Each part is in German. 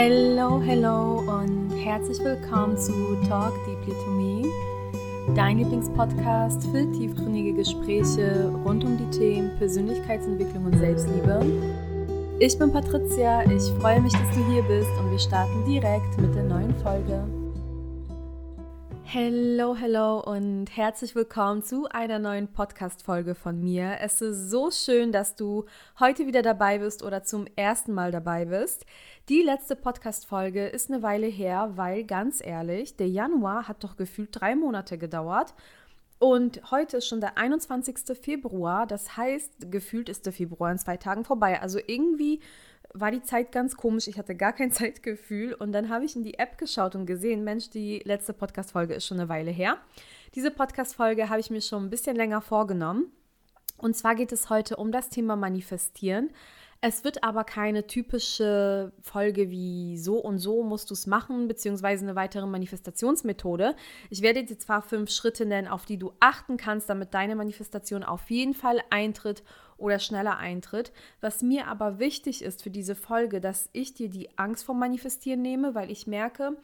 Hello, hello und herzlich willkommen zu Talk Deeply to Me, dein Lieblingspodcast für tiefgründige Gespräche rund um die Themen Persönlichkeitsentwicklung und Selbstliebe. Ich bin Patricia, ich freue mich, dass du hier bist und wir starten direkt mit der neuen Folge. Hello, hello und herzlich willkommen zu einer neuen Podcast-Folge von mir. Es ist so schön, dass du heute wieder dabei bist oder zum ersten Mal dabei bist. Die letzte Podcast-Folge ist eine Weile her, weil ganz ehrlich, der Januar hat doch gefühlt drei Monate gedauert. Und heute ist schon der 21. Februar, das heißt, gefühlt ist der Februar in zwei Tagen vorbei. Also irgendwie war die Zeit ganz komisch. Ich hatte gar kein Zeitgefühl. Und dann habe ich in die App geschaut und gesehen, Mensch, die letzte Podcast-Folge ist schon eine Weile her. Diese Podcast-Folge habe ich mir schon ein bisschen länger vorgenommen. Und zwar geht es heute um das Thema Manifestieren. Es wird aber keine typische Folge wie so und so musst du es machen, beziehungsweise eine weitere Manifestationsmethode. Ich werde dir zwar fünf Schritte nennen, auf die du achten kannst, damit deine Manifestation auf jeden Fall eintritt oder schneller eintritt. Was mir aber wichtig ist für diese Folge, dass ich dir die Angst vom Manifestieren nehme, weil ich merke,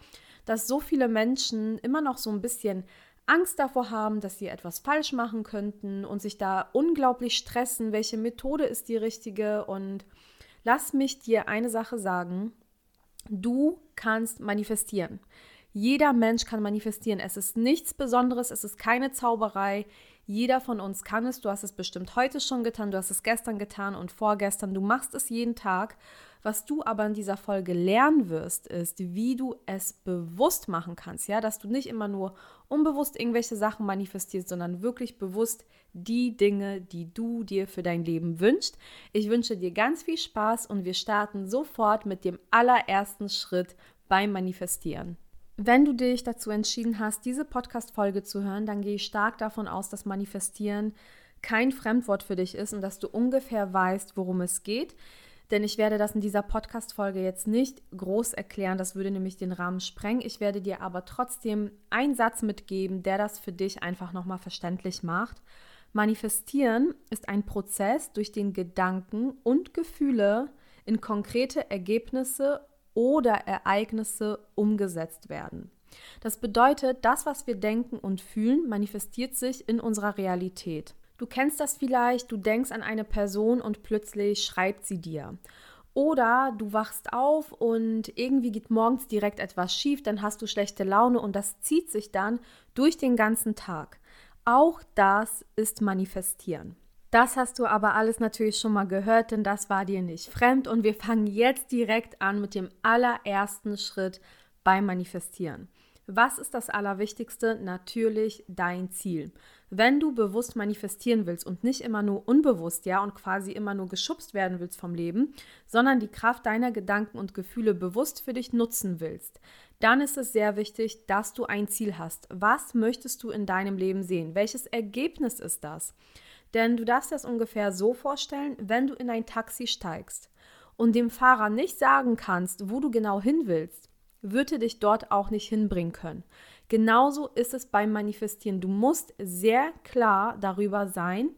dass so viele Menschen immer noch so ein bisschen Angst davor haben, dass sie etwas falsch machen könnten und sich da unglaublich stressen, welche Methode ist die richtige. Und lass mich dir eine Sache sagen, du kannst manifestieren. Jeder Mensch kann manifestieren. Es ist nichts Besonderes, es ist keine Zauberei. Jeder von uns kann es. Du hast es bestimmt heute schon getan, du hast es gestern getan und vorgestern. Du machst es jeden Tag. Was du aber in dieser Folge lernen wirst, ist, wie du es bewusst machen kannst. Ja, dass du nicht immer nur unbewusst irgendwelche Sachen manifestierst, sondern wirklich bewusst die Dinge, die du dir für dein Leben wünschst. Ich wünsche dir ganz viel Spaß und wir starten sofort mit dem allerersten Schritt beim Manifestieren. Wenn du dich dazu entschieden hast, diese Podcast-Folge zu hören, dann gehe ich stark davon aus, dass Manifestieren kein Fremdwort für dich ist und dass du ungefähr weißt, worum es geht denn ich werde das in dieser Podcast-Folge jetzt nicht groß erklären, das würde nämlich den Rahmen sprengen. Ich werde dir aber trotzdem einen Satz mitgeben, der das für dich einfach nochmal verständlich macht. Manifestieren ist ein Prozess, durch den Gedanken und Gefühle in konkrete Ergebnisse oder Ereignisse umgesetzt werden. Das bedeutet, das, was wir denken und fühlen, manifestiert sich in unserer Realität. Du kennst das vielleicht, du denkst an eine Person und plötzlich schreibt sie dir. Oder du wachst auf und irgendwie geht morgens direkt etwas schief, dann hast du schlechte Laune und das zieht sich dann durch den ganzen Tag. Auch das ist Manifestieren. Das hast du aber alles natürlich schon mal gehört, denn das war dir nicht fremd und wir fangen jetzt direkt an mit dem allerersten Schritt beim Manifestieren. Was ist das Allerwichtigste? Natürlich dein Ziel. Wenn du bewusst manifestieren willst und nicht immer nur unbewusst, ja, und quasi immer nur geschubst werden willst vom Leben, sondern die Kraft deiner Gedanken und Gefühle bewusst für dich nutzen willst, dann ist es sehr wichtig, dass du ein Ziel hast. Was möchtest du in deinem Leben sehen? Welches Ergebnis ist das? Denn du darfst das ungefähr so vorstellen, wenn du in ein Taxi steigst und dem Fahrer nicht sagen kannst, wo du genau hin willst, würde dich dort auch nicht hinbringen können. Genauso ist es beim Manifestieren. Du musst sehr klar darüber sein,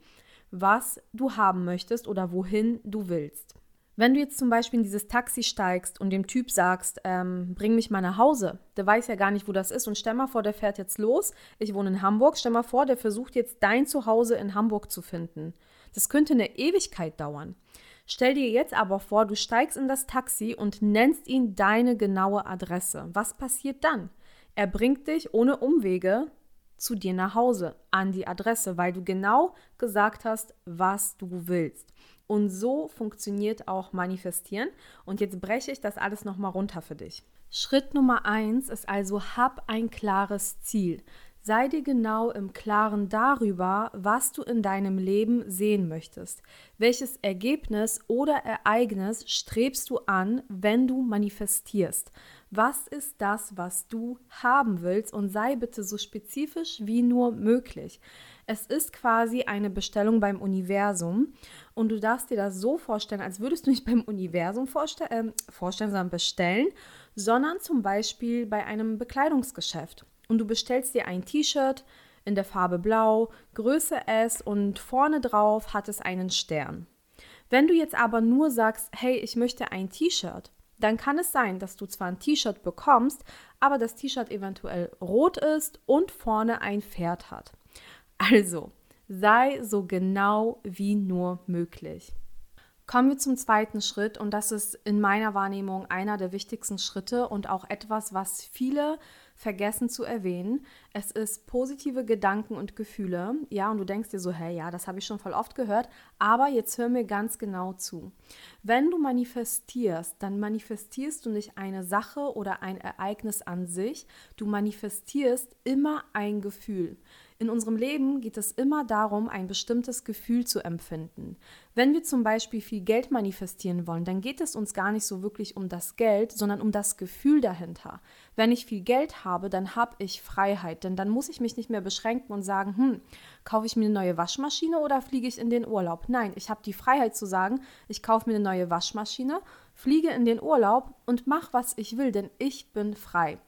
was du haben möchtest oder wohin du willst. Wenn du jetzt zum Beispiel in dieses Taxi steigst und dem Typ sagst, ähm, bring mich mal nach Hause, der weiß ja gar nicht, wo das ist und stell mal vor, der fährt jetzt los, ich wohne in Hamburg, stell mal vor, der versucht jetzt dein Zuhause in Hamburg zu finden. Das könnte eine Ewigkeit dauern. Stell dir jetzt aber vor, du steigst in das Taxi und nennst ihm deine genaue Adresse. Was passiert dann? Er bringt dich ohne Umwege zu dir nach Hause, an die Adresse, weil du genau gesagt hast, was du willst. Und so funktioniert auch Manifestieren. Und jetzt breche ich das alles nochmal runter für dich. Schritt Nummer eins ist also, hab ein klares Ziel. Sei dir genau im Klaren darüber, was du in deinem Leben sehen möchtest. Welches Ergebnis oder Ereignis strebst du an, wenn du manifestierst? Was ist das, was du haben willst? Und sei bitte so spezifisch wie nur möglich. Es ist quasi eine Bestellung beim Universum und du darfst dir das so vorstellen, als würdest du nicht beim Universum vorste äh, vorstellen, sondern bestellen, sondern zum Beispiel bei einem Bekleidungsgeschäft und du bestellst dir ein T-Shirt in der Farbe Blau, Größe S und vorne drauf hat es einen Stern. Wenn du jetzt aber nur sagst, hey, ich möchte ein T-Shirt, dann kann es sein, dass du zwar ein T-Shirt bekommst, aber das T-Shirt eventuell rot ist und vorne ein Pferd hat. Also, sei so genau wie nur möglich. Kommen wir zum zweiten Schritt und das ist in meiner Wahrnehmung einer der wichtigsten Schritte und auch etwas, was viele vergessen zu erwähnen. Es ist positive Gedanken und Gefühle. Ja, und du denkst dir so, hey, ja, das habe ich schon voll oft gehört, aber jetzt hör mir ganz genau zu. Wenn du manifestierst, dann manifestierst du nicht eine Sache oder ein Ereignis an sich, du manifestierst immer ein Gefühl. In unserem Leben geht es immer darum, ein bestimmtes Gefühl zu empfinden. Wenn wir zum Beispiel viel Geld manifestieren wollen, dann geht es uns gar nicht so wirklich um das Geld, sondern um das Gefühl dahinter. Wenn ich viel Geld habe, dann habe ich Freiheit, denn dann muss ich mich nicht mehr beschränken und sagen, hm, kaufe ich mir eine neue Waschmaschine oder fliege ich in den Urlaub? Nein, ich habe die Freiheit zu sagen, ich kaufe mir eine neue Waschmaschine, fliege in den Urlaub und mache, was ich will, denn ich bin frei.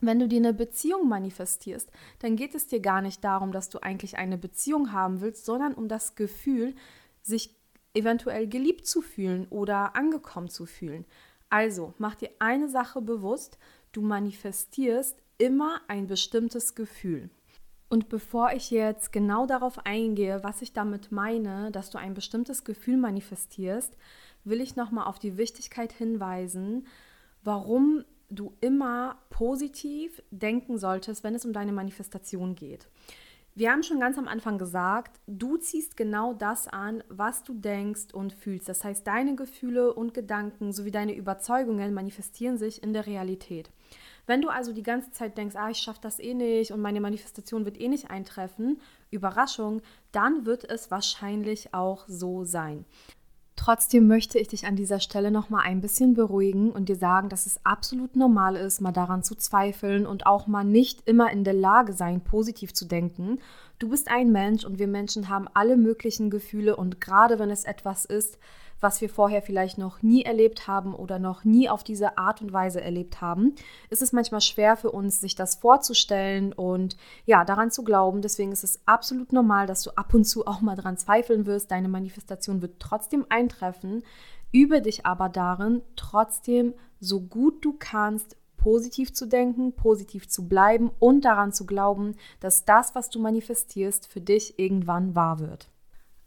Wenn du dir eine Beziehung manifestierst, dann geht es dir gar nicht darum, dass du eigentlich eine Beziehung haben willst, sondern um das Gefühl, sich eventuell geliebt zu fühlen oder angekommen zu fühlen. Also mach dir eine Sache bewusst, du manifestierst immer ein bestimmtes Gefühl. Und bevor ich jetzt genau darauf eingehe, was ich damit meine, dass du ein bestimmtes Gefühl manifestierst, will ich nochmal auf die Wichtigkeit hinweisen, warum du immer positiv denken solltest, wenn es um deine Manifestation geht. Wir haben schon ganz am Anfang gesagt, du ziehst genau das an, was du denkst und fühlst. Das heißt, deine Gefühle und Gedanken sowie deine Überzeugungen manifestieren sich in der Realität. Wenn du also die ganze Zeit denkst, ah, ich schaffe das eh nicht und meine Manifestation wird eh nicht eintreffen, Überraschung, dann wird es wahrscheinlich auch so sein. Trotzdem möchte ich dich an dieser Stelle noch mal ein bisschen beruhigen und dir sagen, dass es absolut normal ist, mal daran zu zweifeln und auch mal nicht immer in der Lage sein, positiv zu denken. Du bist ein Mensch und wir Menschen haben alle möglichen Gefühle und gerade wenn es etwas ist, was wir vorher vielleicht noch nie erlebt haben oder noch nie auf diese Art und Weise erlebt haben, ist es manchmal schwer für uns, sich das vorzustellen und ja, daran zu glauben. Deswegen ist es absolut normal, dass du ab und zu auch mal daran zweifeln wirst. Deine Manifestation wird trotzdem eintreffen. Übe dich aber darin, trotzdem so gut du kannst, positiv zu denken, positiv zu bleiben und daran zu glauben, dass das, was du manifestierst, für dich irgendwann wahr wird.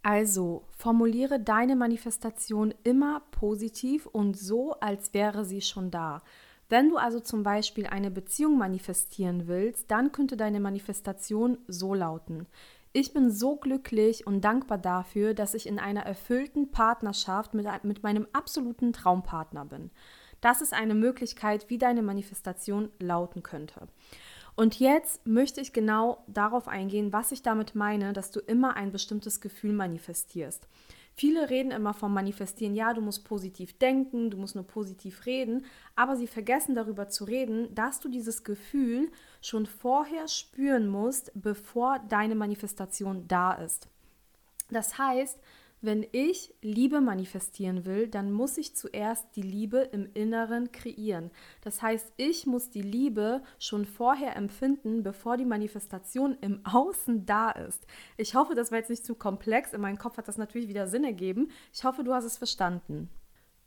Also formuliere deine Manifestation immer positiv und so, als wäre sie schon da. Wenn du also zum Beispiel eine Beziehung manifestieren willst, dann könnte deine Manifestation so lauten. Ich bin so glücklich und dankbar dafür, dass ich in einer erfüllten Partnerschaft mit, mit meinem absoluten Traumpartner bin. Das ist eine Möglichkeit, wie deine Manifestation lauten könnte. Und jetzt möchte ich genau darauf eingehen, was ich damit meine, dass du immer ein bestimmtes Gefühl manifestierst. Viele reden immer vom Manifestieren, ja, du musst positiv denken, du musst nur positiv reden, aber sie vergessen darüber zu reden, dass du dieses Gefühl schon vorher spüren musst, bevor deine Manifestation da ist. Das heißt, wenn ich Liebe manifestieren will, dann muss ich zuerst die Liebe im Inneren kreieren. Das heißt, ich muss die Liebe schon vorher empfinden, bevor die Manifestation im Außen da ist. Ich hoffe, das war jetzt nicht zu komplex. In meinem Kopf hat das natürlich wieder Sinn ergeben. Ich hoffe, du hast es verstanden.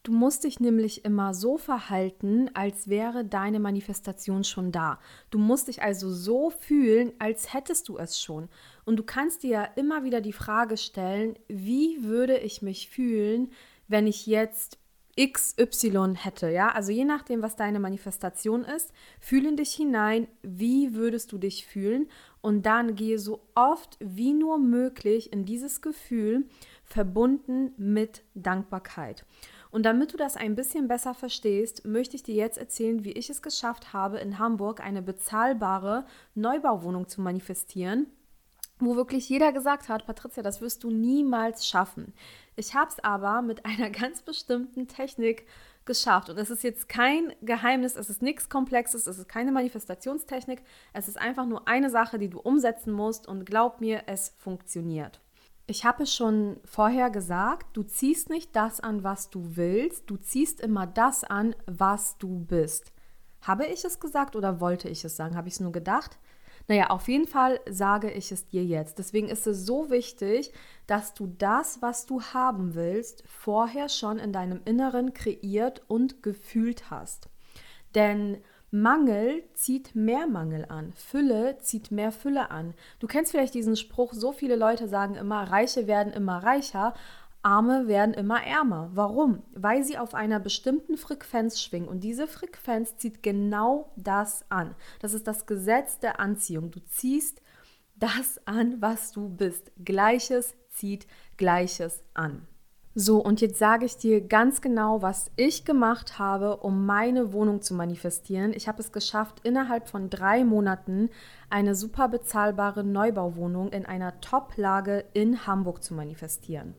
Du musst dich nämlich immer so verhalten, als wäre deine Manifestation schon da. Du musst dich also so fühlen, als hättest du es schon. Und du kannst dir ja immer wieder die Frage stellen, wie würde ich mich fühlen, wenn ich jetzt XY hätte, ja? Also je nachdem, was deine Manifestation ist, fühle in dich hinein, wie würdest du dich fühlen und dann gehe so oft wie nur möglich in dieses Gefühl verbunden mit Dankbarkeit. Und damit du das ein bisschen besser verstehst, möchte ich dir jetzt erzählen, wie ich es geschafft habe, in Hamburg eine bezahlbare Neubauwohnung zu manifestieren, wo wirklich jeder gesagt hat, Patricia, das wirst du niemals schaffen. Ich habe es aber mit einer ganz bestimmten Technik geschafft. Und es ist jetzt kein Geheimnis, es ist nichts Komplexes, es ist keine Manifestationstechnik, es ist einfach nur eine Sache, die du umsetzen musst und glaub mir, es funktioniert. Ich habe es schon vorher gesagt, du ziehst nicht das an, was du willst, du ziehst immer das an, was du bist. Habe ich es gesagt oder wollte ich es sagen? Habe ich es nur gedacht? Naja, auf jeden Fall sage ich es dir jetzt. Deswegen ist es so wichtig, dass du das, was du haben willst, vorher schon in deinem Inneren kreiert und gefühlt hast. Denn Mangel zieht mehr Mangel an. Fülle zieht mehr Fülle an. Du kennst vielleicht diesen Spruch, so viele Leute sagen immer, Reiche werden immer reicher, Arme werden immer ärmer. Warum? Weil sie auf einer bestimmten Frequenz schwingen und diese Frequenz zieht genau das an. Das ist das Gesetz der Anziehung. Du ziehst das an, was du bist. Gleiches zieht Gleiches an. So, und jetzt sage ich dir ganz genau, was ich gemacht habe, um meine Wohnung zu manifestieren. Ich habe es geschafft, innerhalb von drei Monaten eine super bezahlbare Neubauwohnung in einer Top-Lage in Hamburg zu manifestieren.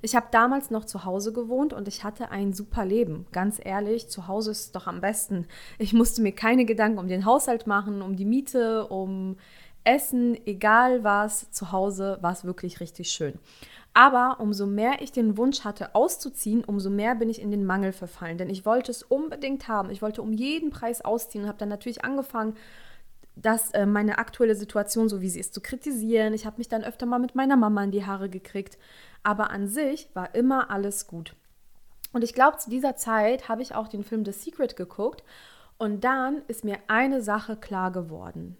Ich habe damals noch zu Hause gewohnt und ich hatte ein super Leben. Ganz ehrlich, zu Hause ist es doch am besten. Ich musste mir keine Gedanken um den Haushalt machen, um die Miete, um Essen, egal was. Zu Hause war es wirklich richtig schön. Aber umso mehr ich den Wunsch hatte, auszuziehen, umso mehr bin ich in den Mangel verfallen. Denn ich wollte es unbedingt haben. Ich wollte um jeden Preis ausziehen und habe dann natürlich angefangen, das, äh, meine aktuelle Situation, so wie sie ist, zu kritisieren. Ich habe mich dann öfter mal mit meiner Mama in die Haare gekriegt. Aber an sich war immer alles gut. Und ich glaube, zu dieser Zeit habe ich auch den Film The Secret geguckt. Und dann ist mir eine Sache klar geworden.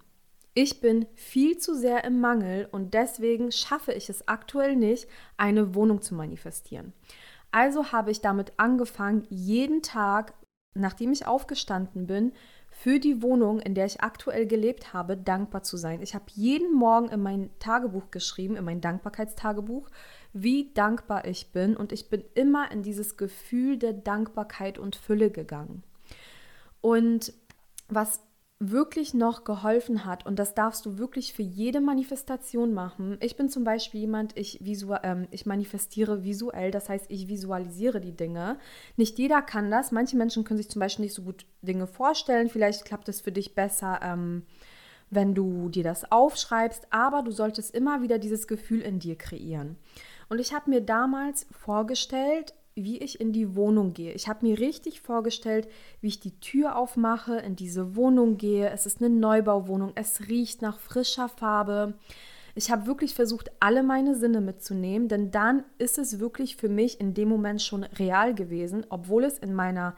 Ich bin viel zu sehr im Mangel und deswegen schaffe ich es aktuell nicht, eine Wohnung zu manifestieren. Also habe ich damit angefangen, jeden Tag, nachdem ich aufgestanden bin, für die Wohnung, in der ich aktuell gelebt habe, dankbar zu sein. Ich habe jeden Morgen in mein Tagebuch geschrieben, in mein Dankbarkeitstagebuch, wie dankbar ich bin und ich bin immer in dieses Gefühl der Dankbarkeit und Fülle gegangen. Und was wirklich noch geholfen hat, und das darfst du wirklich für jede Manifestation machen. Ich bin zum Beispiel jemand, ich, visual, ähm, ich manifestiere visuell, das heißt, ich visualisiere die Dinge. Nicht jeder kann das. Manche Menschen können sich zum Beispiel nicht so gut Dinge vorstellen. Vielleicht klappt es für dich besser, ähm, wenn du dir das aufschreibst, aber du solltest immer wieder dieses Gefühl in dir kreieren. Und ich habe mir damals vorgestellt, wie ich in die Wohnung gehe. Ich habe mir richtig vorgestellt, wie ich die Tür aufmache, in diese Wohnung gehe. Es ist eine Neubauwohnung, es riecht nach frischer Farbe. Ich habe wirklich versucht, alle meine Sinne mitzunehmen, denn dann ist es wirklich für mich in dem Moment schon real gewesen, obwohl es in meiner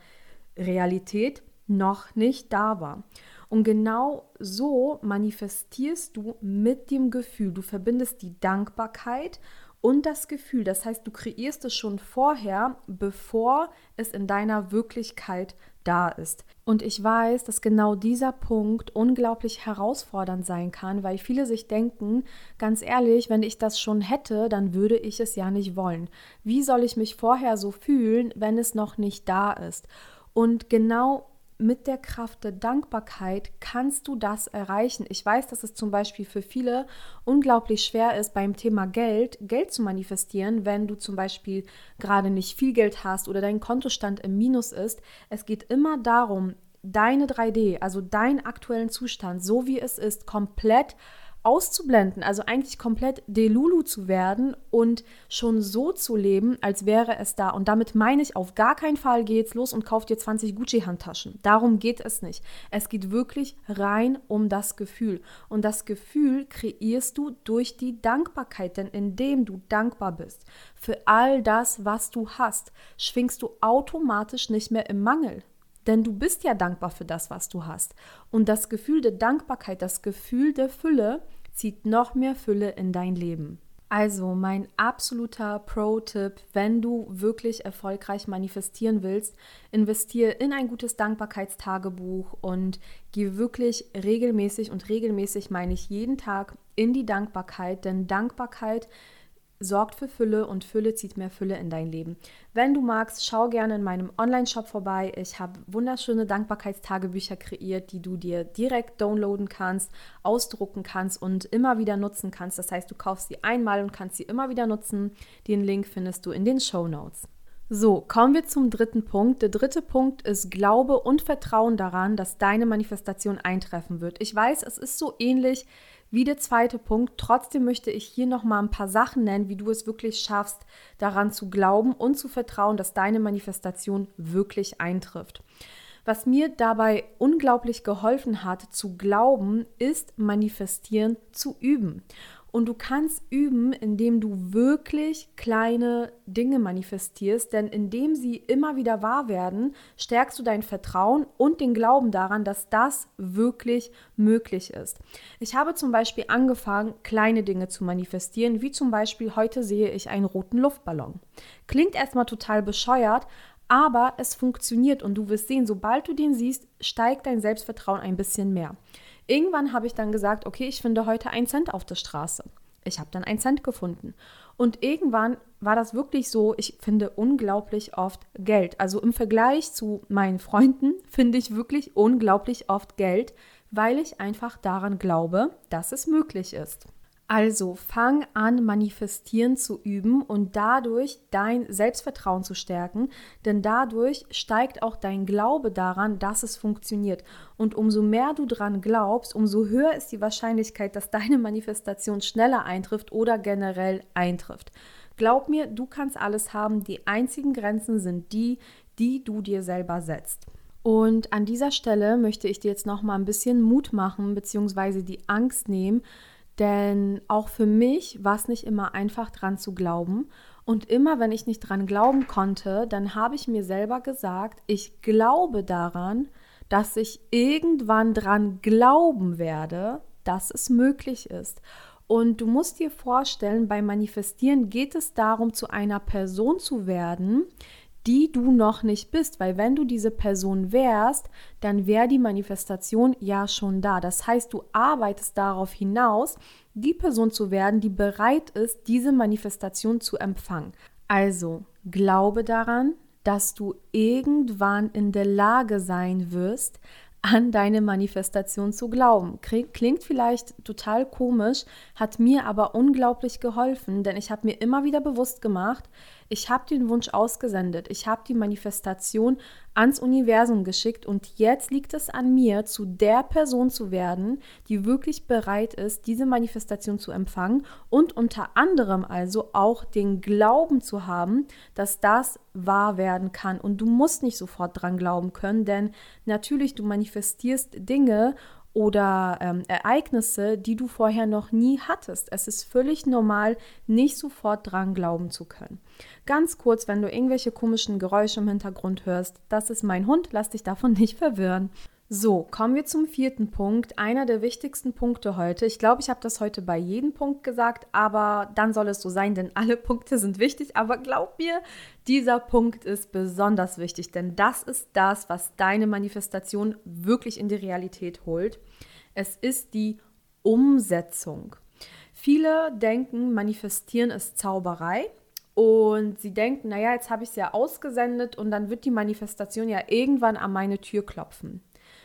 Realität noch nicht da war. Und genau so manifestierst du mit dem Gefühl. Du verbindest die Dankbarkeit und das Gefühl. Das heißt, du kreierst es schon vorher, bevor es in deiner Wirklichkeit da ist. Und ich weiß, dass genau dieser Punkt unglaublich herausfordernd sein kann, weil viele sich denken, ganz ehrlich, wenn ich das schon hätte, dann würde ich es ja nicht wollen. Wie soll ich mich vorher so fühlen, wenn es noch nicht da ist? Und genau mit der Kraft der Dankbarkeit kannst du das erreichen. Ich weiß, dass es zum Beispiel für viele unglaublich schwer ist, beim Thema Geld Geld zu manifestieren, wenn du zum Beispiel gerade nicht viel Geld hast oder dein Kontostand im Minus ist. Es geht immer darum, deine 3D, also deinen aktuellen Zustand, so wie es ist, komplett zu auszublenden, also eigentlich komplett Delulu zu werden und schon so zu leben, als wäre es da. Und damit meine ich, auf gar keinen Fall geht's los und kauft dir 20 Gucci-Handtaschen. Darum geht es nicht. Es geht wirklich rein um das Gefühl. Und das Gefühl kreierst du durch die Dankbarkeit, denn indem du dankbar bist für all das, was du hast, schwingst du automatisch nicht mehr im Mangel. Denn du bist ja dankbar für das, was du hast. Und das Gefühl der Dankbarkeit, das Gefühl der Fülle zieht noch mehr Fülle in dein Leben. Also mein absoluter Pro-Tipp, wenn du wirklich erfolgreich manifestieren willst, investiere in ein gutes Dankbarkeitstagebuch und geh wirklich regelmäßig und regelmäßig meine ich jeden Tag in die Dankbarkeit, denn Dankbarkeit sorgt für Fülle und Fülle zieht mehr Fülle in dein Leben. Wenn du magst, schau gerne in meinem Online-Shop vorbei. Ich habe wunderschöne Dankbarkeitstagebücher kreiert, die du dir direkt downloaden kannst, ausdrucken kannst und immer wieder nutzen kannst. Das heißt, du kaufst sie einmal und kannst sie immer wieder nutzen. Den Link findest du in den Show Notes. So, kommen wir zum dritten Punkt. Der dritte Punkt ist Glaube und Vertrauen daran, dass deine Manifestation eintreffen wird. Ich weiß, es ist so ähnlich wie der zweite Punkt. Trotzdem möchte ich hier noch mal ein paar Sachen nennen, wie du es wirklich schaffst, daran zu glauben und zu vertrauen, dass deine Manifestation wirklich eintrifft. Was mir dabei unglaublich geholfen hat zu glauben, ist manifestieren zu üben. Und du kannst üben, indem du wirklich kleine Dinge manifestierst, denn indem sie immer wieder wahr werden, stärkst du dein Vertrauen und den Glauben daran, dass das wirklich möglich ist. Ich habe zum Beispiel angefangen, kleine Dinge zu manifestieren, wie zum Beispiel heute sehe ich einen roten Luftballon. Klingt erstmal total bescheuert, aber es funktioniert und du wirst sehen, sobald du den siehst, steigt dein Selbstvertrauen ein bisschen mehr. Irgendwann habe ich dann gesagt, okay, ich finde heute einen Cent auf der Straße. Ich habe dann einen Cent gefunden. Und irgendwann war das wirklich so, ich finde unglaublich oft Geld. Also im Vergleich zu meinen Freunden finde ich wirklich unglaublich oft Geld, weil ich einfach daran glaube, dass es möglich ist. Also fang an, manifestieren zu üben und dadurch dein Selbstvertrauen zu stärken, denn dadurch steigt auch dein Glaube daran, dass es funktioniert. Und umso mehr du dran glaubst, umso höher ist die Wahrscheinlichkeit, dass deine Manifestation schneller eintrifft oder generell eintrifft. Glaub mir, du kannst alles haben. Die einzigen Grenzen sind die, die du dir selber setzt. Und an dieser Stelle möchte ich dir jetzt noch mal ein bisschen Mut machen bzw. die Angst nehmen denn auch für mich war es nicht immer einfach dran zu glauben. Und immer wenn ich nicht dran glauben konnte, dann habe ich mir selber gesagt, ich glaube daran, dass ich irgendwann dran glauben werde, dass es möglich ist. Und du musst dir vorstellen, beim Manifestieren geht es darum, zu einer Person zu werden, die du noch nicht bist, weil wenn du diese Person wärst, dann wäre die Manifestation ja schon da. Das heißt, du arbeitest darauf hinaus, die Person zu werden, die bereit ist, diese Manifestation zu empfangen. Also glaube daran, dass du irgendwann in der Lage sein wirst, an deine Manifestation zu glauben. Klingt vielleicht total komisch, hat mir aber unglaublich geholfen, denn ich habe mir immer wieder bewusst gemacht, ich habe den Wunsch ausgesendet, ich habe die Manifestation ans Universum geschickt und jetzt liegt es an mir, zu der Person zu werden, die wirklich bereit ist, diese Manifestation zu empfangen und unter anderem also auch den Glauben zu haben, dass das wahr werden kann. Und du musst nicht sofort dran glauben können, denn natürlich, du manifestierst Dinge oder ähm, Ereignisse, die du vorher noch nie hattest. Es ist völlig normal, nicht sofort dran glauben zu können. Ganz kurz, wenn du irgendwelche komischen Geräusche im Hintergrund hörst, das ist mein Hund, lass dich davon nicht verwirren. So, kommen wir zum vierten Punkt, einer der wichtigsten Punkte heute. Ich glaube, ich habe das heute bei jedem Punkt gesagt, aber dann soll es so sein, denn alle Punkte sind wichtig. Aber glaub mir, dieser Punkt ist besonders wichtig, denn das ist das, was deine Manifestation wirklich in die Realität holt. Es ist die Umsetzung. Viele denken, manifestieren ist Zauberei. Und sie denken, naja, jetzt habe ich es ja ausgesendet und dann wird die Manifestation ja irgendwann an meine Tür klopfen.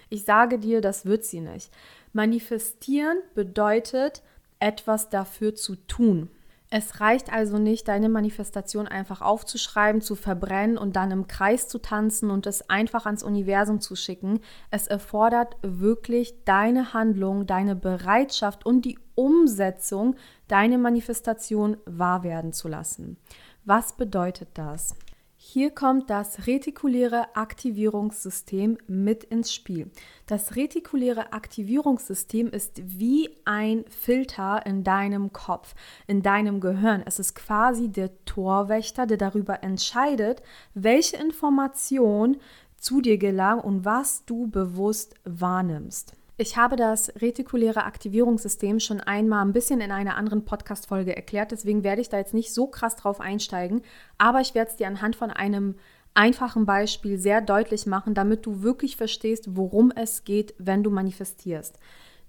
Ich sage dir, das wird sie nicht. Manifestieren bedeutet, etwas dafür zu tun. Es reicht also nicht, deine Manifestation einfach aufzuschreiben, zu verbrennen und dann im Kreis zu tanzen und es einfach ans Universum zu schicken. Es erfordert wirklich deine Handlung, deine Bereitschaft und die Umsetzung, deine Manifestation wahr werden zu lassen. Was bedeutet das? Hier kommt das retikuläre Aktivierungssystem mit ins Spiel. Das retikuläre Aktivierungssystem ist wie ein Filter in deinem Kopf, in deinem Gehirn. Es ist quasi der Torwächter, der darüber entscheidet, welche Information zu dir gelangt und was du bewusst wahrnimmst. Ich habe das retikuläre Aktivierungssystem schon einmal ein bisschen in einer anderen Podcast-Folge erklärt, deswegen werde ich da jetzt nicht so krass drauf einsteigen, aber ich werde es dir anhand von einem einfachen Beispiel sehr deutlich machen, damit du wirklich verstehst, worum es geht, wenn du manifestierst.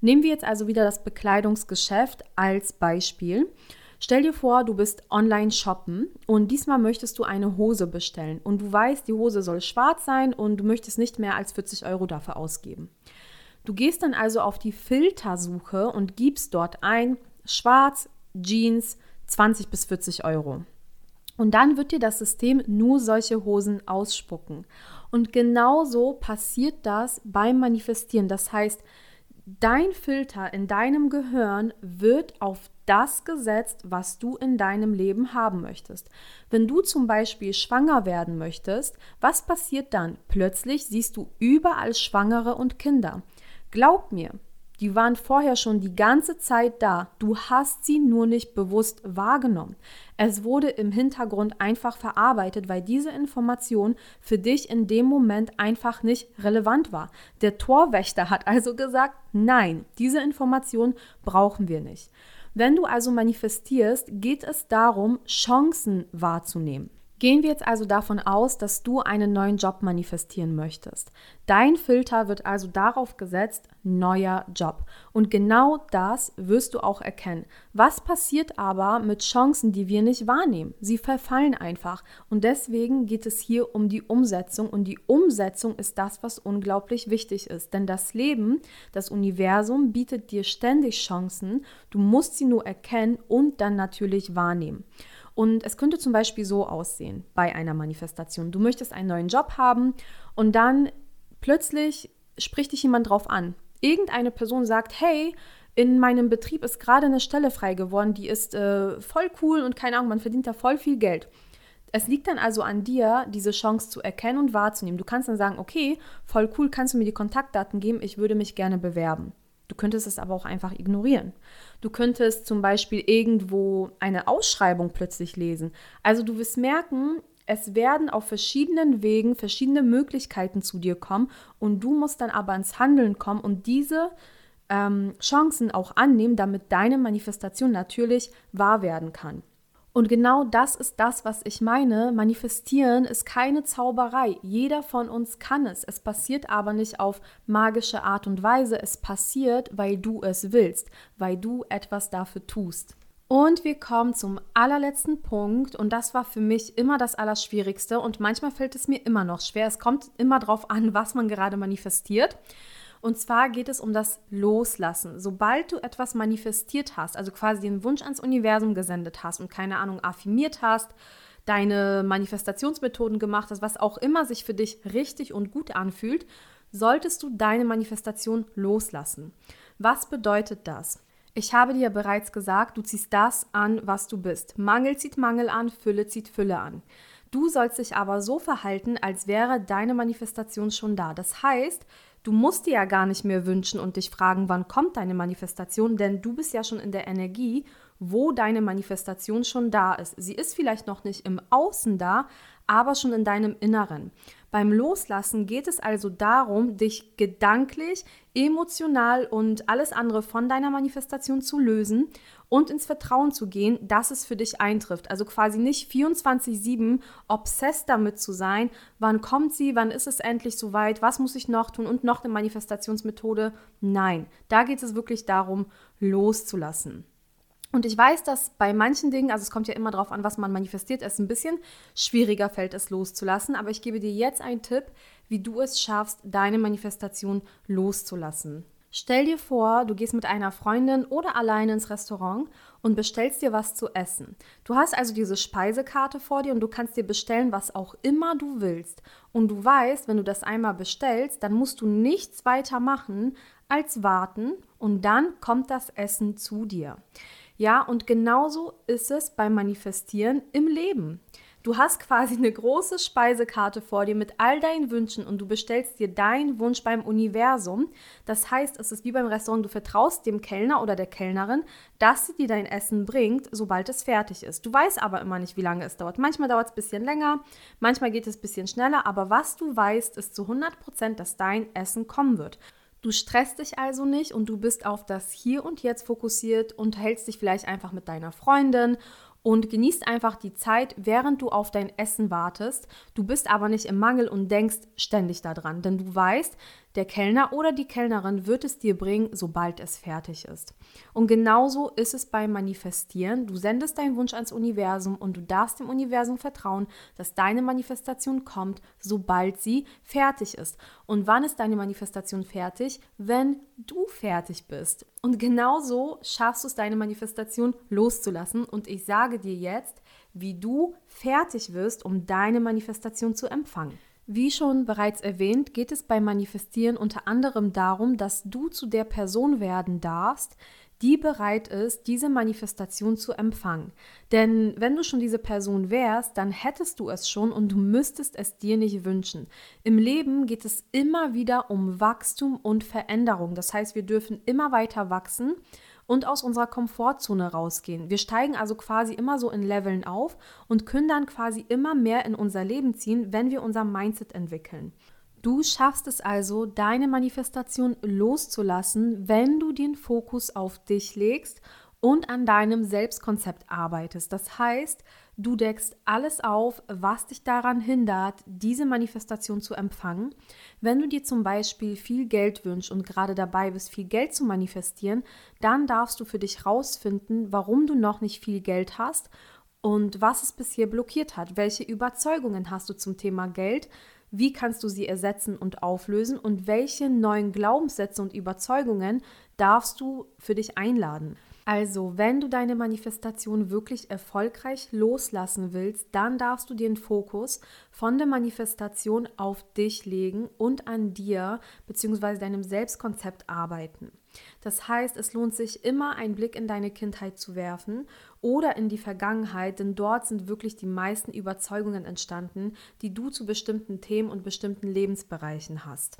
Nehmen wir jetzt also wieder das Bekleidungsgeschäft als Beispiel. Stell dir vor, du bist online shoppen und diesmal möchtest du eine Hose bestellen und du weißt, die Hose soll schwarz sein und du möchtest nicht mehr als 40 Euro dafür ausgeben. Du gehst dann also auf die Filtersuche und gibst dort ein Schwarz, Jeans, 20 bis 40 Euro. Und dann wird dir das System nur solche Hosen ausspucken. Und genauso passiert das beim Manifestieren. Das heißt, dein Filter in deinem Gehirn wird auf das gesetzt, was du in deinem Leben haben möchtest. Wenn du zum Beispiel schwanger werden möchtest, was passiert dann? Plötzlich siehst du überall Schwangere und Kinder. Glaub mir, die waren vorher schon die ganze Zeit da. Du hast sie nur nicht bewusst wahrgenommen. Es wurde im Hintergrund einfach verarbeitet, weil diese Information für dich in dem Moment einfach nicht relevant war. Der Torwächter hat also gesagt, nein, diese Information brauchen wir nicht. Wenn du also manifestierst, geht es darum, Chancen wahrzunehmen. Gehen wir jetzt also davon aus, dass du einen neuen Job manifestieren möchtest. Dein Filter wird also darauf gesetzt, neuer Job. Und genau das wirst du auch erkennen. Was passiert aber mit Chancen, die wir nicht wahrnehmen? Sie verfallen einfach. Und deswegen geht es hier um die Umsetzung. Und die Umsetzung ist das, was unglaublich wichtig ist. Denn das Leben, das Universum bietet dir ständig Chancen. Du musst sie nur erkennen und dann natürlich wahrnehmen. Und es könnte zum Beispiel so aussehen bei einer Manifestation. Du möchtest einen neuen Job haben und dann plötzlich spricht dich jemand drauf an. Irgendeine Person sagt, hey, in meinem Betrieb ist gerade eine Stelle frei geworden, die ist äh, voll cool und keine Ahnung, man verdient da voll viel Geld. Es liegt dann also an dir, diese Chance zu erkennen und wahrzunehmen. Du kannst dann sagen, okay, voll cool, kannst du mir die Kontaktdaten geben, ich würde mich gerne bewerben. Du könntest es aber auch einfach ignorieren. Du könntest zum Beispiel irgendwo eine Ausschreibung plötzlich lesen. Also du wirst merken, es werden auf verschiedenen Wegen verschiedene Möglichkeiten zu dir kommen und du musst dann aber ins Handeln kommen und diese ähm, Chancen auch annehmen, damit deine Manifestation natürlich wahr werden kann. Und genau das ist das, was ich meine. Manifestieren ist keine Zauberei. Jeder von uns kann es. Es passiert aber nicht auf magische Art und Weise. Es passiert, weil du es willst, weil du etwas dafür tust. Und wir kommen zum allerletzten Punkt und das war für mich immer das Allerschwierigste und manchmal fällt es mir immer noch schwer. Es kommt immer darauf an, was man gerade manifestiert. Und zwar geht es um das Loslassen. Sobald du etwas manifestiert hast, also quasi den Wunsch ans Universum gesendet hast und keine Ahnung affirmiert hast, deine Manifestationsmethoden gemacht hast, was auch immer sich für dich richtig und gut anfühlt, solltest du deine Manifestation loslassen. Was bedeutet das? Ich habe dir bereits gesagt, du ziehst das an, was du bist. Mangel zieht Mangel an, Fülle zieht Fülle an. Du sollst dich aber so verhalten, als wäre deine Manifestation schon da. Das heißt, Du musst dir ja gar nicht mehr wünschen und dich fragen, wann kommt deine Manifestation, denn du bist ja schon in der Energie, wo deine Manifestation schon da ist. Sie ist vielleicht noch nicht im Außen da, aber schon in deinem Inneren. Beim Loslassen geht es also darum, dich gedanklich, emotional und alles andere von deiner Manifestation zu lösen und ins Vertrauen zu gehen, dass es für dich eintrifft. Also quasi nicht 24-7 obsessed damit zu sein, wann kommt sie, wann ist es endlich soweit, was muss ich noch tun und noch eine Manifestationsmethode. Nein, da geht es wirklich darum, loszulassen. Und ich weiß, dass bei manchen Dingen, also es kommt ja immer darauf an, was man manifestiert, es ein bisschen schwieriger fällt, es loszulassen. Aber ich gebe dir jetzt einen Tipp, wie du es schaffst, deine Manifestation loszulassen. Stell dir vor, du gehst mit einer Freundin oder alleine ins Restaurant und bestellst dir was zu essen. Du hast also diese Speisekarte vor dir und du kannst dir bestellen, was auch immer du willst. Und du weißt, wenn du das einmal bestellst, dann musst du nichts weiter machen als warten und dann kommt das Essen zu dir. Ja, und genauso ist es beim Manifestieren im Leben. Du hast quasi eine große Speisekarte vor dir mit all deinen Wünschen und du bestellst dir deinen Wunsch beim Universum. Das heißt, es ist wie beim Restaurant, du vertraust dem Kellner oder der Kellnerin, dass sie dir dein Essen bringt, sobald es fertig ist. Du weißt aber immer nicht, wie lange es dauert. Manchmal dauert es ein bisschen länger, manchmal geht es ein bisschen schneller, aber was du weißt, ist zu 100 Prozent, dass dein Essen kommen wird. Du stresst dich also nicht und du bist auf das Hier und Jetzt fokussiert und hältst dich vielleicht einfach mit deiner Freundin und genießt einfach die Zeit, während du auf dein Essen wartest. Du bist aber nicht im Mangel und denkst ständig daran, denn du weißt, der Kellner oder die Kellnerin wird es dir bringen, sobald es fertig ist. Und genauso ist es beim Manifestieren. Du sendest deinen Wunsch ans Universum und du darfst dem Universum vertrauen, dass deine Manifestation kommt, sobald sie fertig ist. Und wann ist deine Manifestation fertig? Wenn du fertig bist. Und genauso schaffst du es, deine Manifestation loszulassen. Und ich sage dir jetzt, wie du fertig wirst, um deine Manifestation zu empfangen. Wie schon bereits erwähnt, geht es beim Manifestieren unter anderem darum, dass du zu der Person werden darfst, die bereit ist, diese Manifestation zu empfangen. Denn wenn du schon diese Person wärst, dann hättest du es schon und du müsstest es dir nicht wünschen. Im Leben geht es immer wieder um Wachstum und Veränderung. Das heißt, wir dürfen immer weiter wachsen und aus unserer Komfortzone rausgehen. Wir steigen also quasi immer so in Leveln auf und können dann quasi immer mehr in unser Leben ziehen, wenn wir unser Mindset entwickeln. Du schaffst es also, deine Manifestation loszulassen, wenn du den Fokus auf dich legst und an deinem Selbstkonzept arbeitest. Das heißt, du deckst alles auf, was dich daran hindert, diese Manifestation zu empfangen. Wenn du dir zum Beispiel viel Geld wünschst und gerade dabei bist, viel Geld zu manifestieren, dann darfst du für dich rausfinden, warum du noch nicht viel Geld hast und was es bisher blockiert hat. Welche Überzeugungen hast du zum Thema Geld? Wie kannst du sie ersetzen und auflösen? Und welche neuen Glaubenssätze und Überzeugungen darfst du für dich einladen? Also, wenn du deine Manifestation wirklich erfolgreich loslassen willst, dann darfst du den Fokus von der Manifestation auf dich legen und an dir bzw. deinem Selbstkonzept arbeiten. Das heißt, es lohnt sich immer, einen Blick in deine Kindheit zu werfen oder in die Vergangenheit, denn dort sind wirklich die meisten Überzeugungen entstanden, die du zu bestimmten Themen und bestimmten Lebensbereichen hast.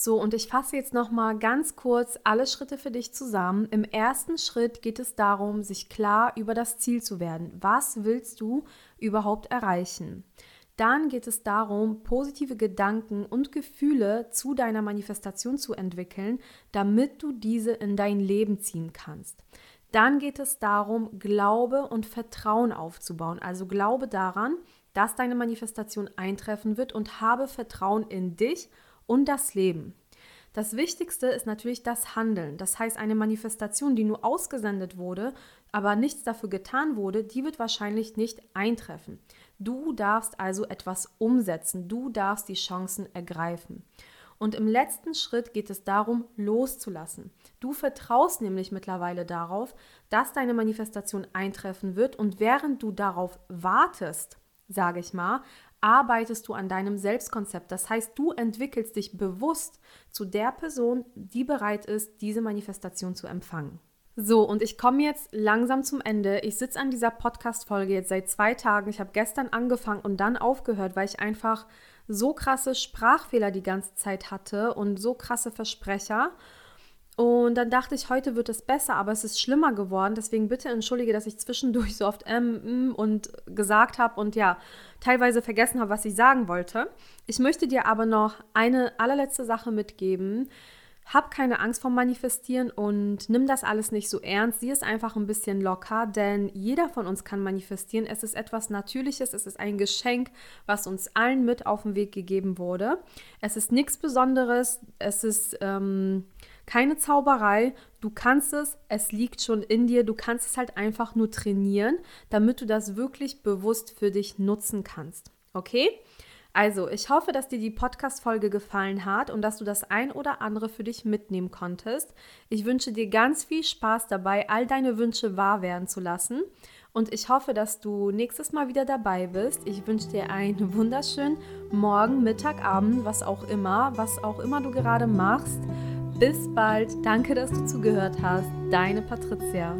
So, und ich fasse jetzt noch mal ganz kurz alle Schritte für dich zusammen. Im ersten Schritt geht es darum, sich klar über das Ziel zu werden. Was willst du überhaupt erreichen? Dann geht es darum, positive Gedanken und Gefühle zu deiner Manifestation zu entwickeln, damit du diese in dein Leben ziehen kannst. Dann geht es darum, Glaube und Vertrauen aufzubauen. Also glaube daran, dass deine Manifestation eintreffen wird und habe Vertrauen in dich und das Leben. Das Wichtigste ist natürlich das Handeln. Das heißt, eine Manifestation, die nur ausgesendet wurde, aber nichts dafür getan wurde, die wird wahrscheinlich nicht eintreffen. Du darfst also etwas umsetzen. Du darfst die Chancen ergreifen. Und im letzten Schritt geht es darum, loszulassen. Du vertraust nämlich mittlerweile darauf, dass deine Manifestation eintreffen wird und während du darauf wartest, sage ich mal, arbeitest du an deinem Selbstkonzept. Das heißt, du entwickelst dich bewusst zu der Person, die bereit ist, diese Manifestation zu empfangen. So, und ich komme jetzt langsam zum Ende. Ich sitze an dieser Podcast-Folge jetzt seit zwei Tagen. Ich habe gestern angefangen und dann aufgehört, weil ich einfach so krasse Sprachfehler die ganze Zeit hatte und so krasse Versprecher. Und dann dachte ich, heute wird es besser, aber es ist schlimmer geworden. Deswegen bitte entschuldige, dass ich zwischendurch so oft ähm, mm und gesagt habe und ja, teilweise vergessen habe, was ich sagen wollte. Ich möchte dir aber noch eine allerletzte Sache mitgeben. Hab keine Angst vom Manifestieren und nimm das alles nicht so ernst. Sieh es einfach ein bisschen locker, denn jeder von uns kann manifestieren. Es ist etwas Natürliches, es ist ein Geschenk, was uns allen mit auf den Weg gegeben wurde. Es ist nichts Besonderes, es ist ähm, keine Zauberei, du kannst es, es liegt schon in dir, du kannst es halt einfach nur trainieren, damit du das wirklich bewusst für dich nutzen kannst. Okay? Also, ich hoffe, dass dir die Podcast-Folge gefallen hat und dass du das ein oder andere für dich mitnehmen konntest. Ich wünsche dir ganz viel Spaß dabei, all deine Wünsche wahr werden zu lassen. Und ich hoffe, dass du nächstes Mal wieder dabei bist. Ich wünsche dir einen wunderschönen Morgen, Mittag, Abend, was auch immer, was auch immer du gerade machst. Bis bald. Danke, dass du zugehört hast. Deine Patricia.